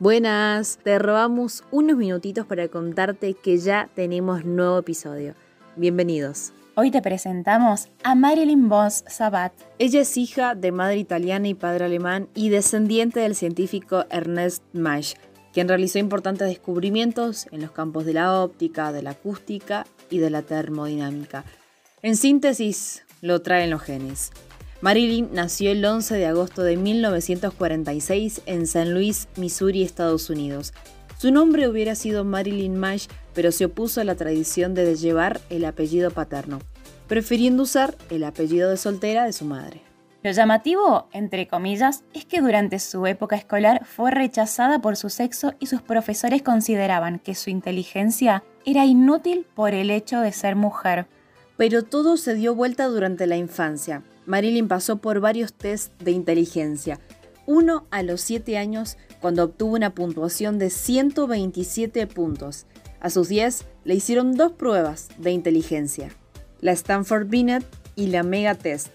Buenas, te robamos unos minutitos para contarte que ya tenemos nuevo episodio. Bienvenidos. Hoy te presentamos a Marilyn Vos Sabat. Ella es hija de madre italiana y padre alemán y descendiente del científico Ernest Mach, quien realizó importantes descubrimientos en los campos de la óptica, de la acústica y de la termodinámica. En síntesis, lo traen los genes. Marilyn nació el 11 de agosto de 1946 en San Luis, Missouri, Estados Unidos. Su nombre hubiera sido Marilyn Mash, pero se opuso a la tradición de llevar el apellido paterno, prefiriendo usar el apellido de soltera de su madre. Lo llamativo, entre comillas, es que durante su época escolar fue rechazada por su sexo y sus profesores consideraban que su inteligencia era inútil por el hecho de ser mujer. Pero todo se dio vuelta durante la infancia. Marilyn pasó por varios tests de inteligencia. Uno a los 7 años, cuando obtuvo una puntuación de 127 puntos. A sus 10 le hicieron dos pruebas de inteligencia, la Stanford Binet y la Mega Test,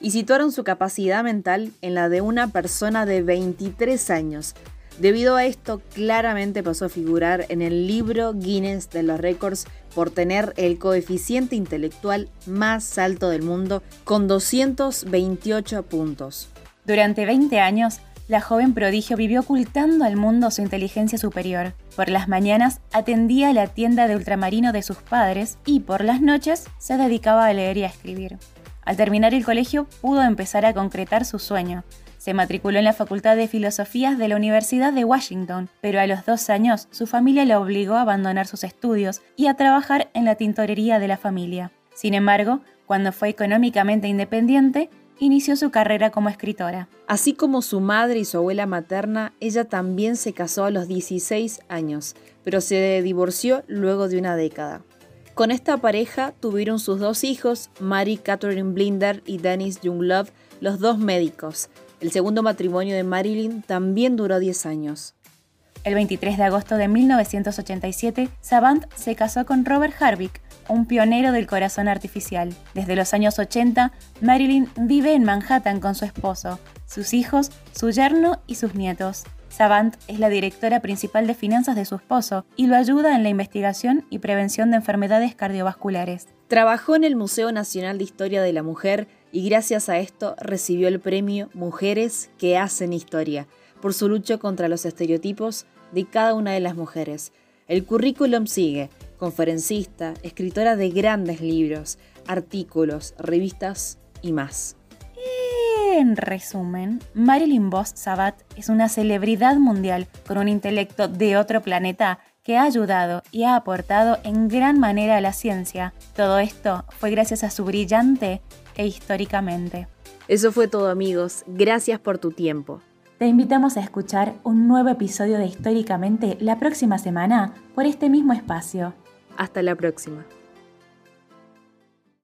y situaron su capacidad mental en la de una persona de 23 años. Debido a esto, claramente pasó a figurar en el libro Guinness de los récords por tener el coeficiente intelectual más alto del mundo con 228 puntos. Durante 20 años, la joven prodigio vivió ocultando al mundo su inteligencia superior. Por las mañanas atendía la tienda de ultramarino de sus padres y por las noches se dedicaba a leer y a escribir. Al terminar el colegio pudo empezar a concretar su sueño, se matriculó en la Facultad de Filosofías de la Universidad de Washington, pero a los dos años su familia la obligó a abandonar sus estudios y a trabajar en la tintorería de la familia. Sin embargo, cuando fue económicamente independiente, inició su carrera como escritora. Así como su madre y su abuela materna, ella también se casó a los 16 años, pero se divorció luego de una década. Con esta pareja tuvieron sus dos hijos, Mary Catherine Blinder y Dennis Younglove, los dos médicos. El segundo matrimonio de Marilyn también duró 10 años. El 23 de agosto de 1987, Savant se casó con Robert Harvick, un pionero del corazón artificial. Desde los años 80, Marilyn vive en Manhattan con su esposo, sus hijos, su yerno y sus nietos. Savant es la directora principal de finanzas de su esposo y lo ayuda en la investigación y prevención de enfermedades cardiovasculares. Trabajó en el Museo Nacional de Historia de la Mujer y gracias a esto recibió el premio Mujeres que hacen historia por su lucha contra los estereotipos de cada una de las mujeres. El currículum sigue, conferencista, escritora de grandes libros, artículos, revistas y más. En resumen, Marilyn Vos Sabat es una celebridad mundial con un intelecto de otro planeta que ha ayudado y ha aportado en gran manera a la ciencia. Todo esto fue gracias a su brillante e históricamente. Eso fue todo amigos, gracias por tu tiempo. Te invitamos a escuchar un nuevo episodio de Históricamente la próxima semana por este mismo espacio. Hasta la próxima.